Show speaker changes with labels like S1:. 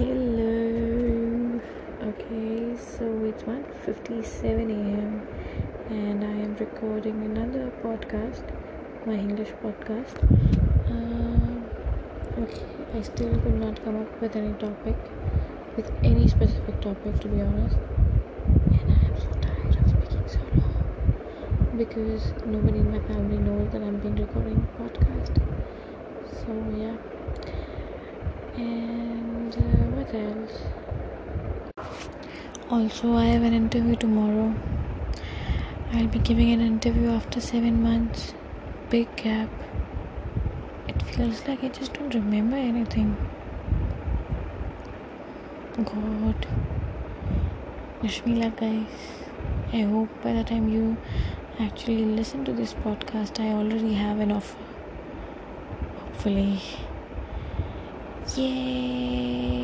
S1: Hello. Okay, so it's 1:57 a.m. and I am recording another podcast, my English podcast. Um, okay, I still could not come up with any topic, with any specific topic to be honest. And I am so tired of speaking so long because nobody in my family knows that I've been recording podcast. So yeah. And uh, Also, I have an interview tomorrow. I'll be giving an interview after seven months. Big gap. It feels like I just don't remember anything. God. Wish me luck, guys. I hope by the time you actually listen to this podcast, I already have an offer. Hopefully. Yay!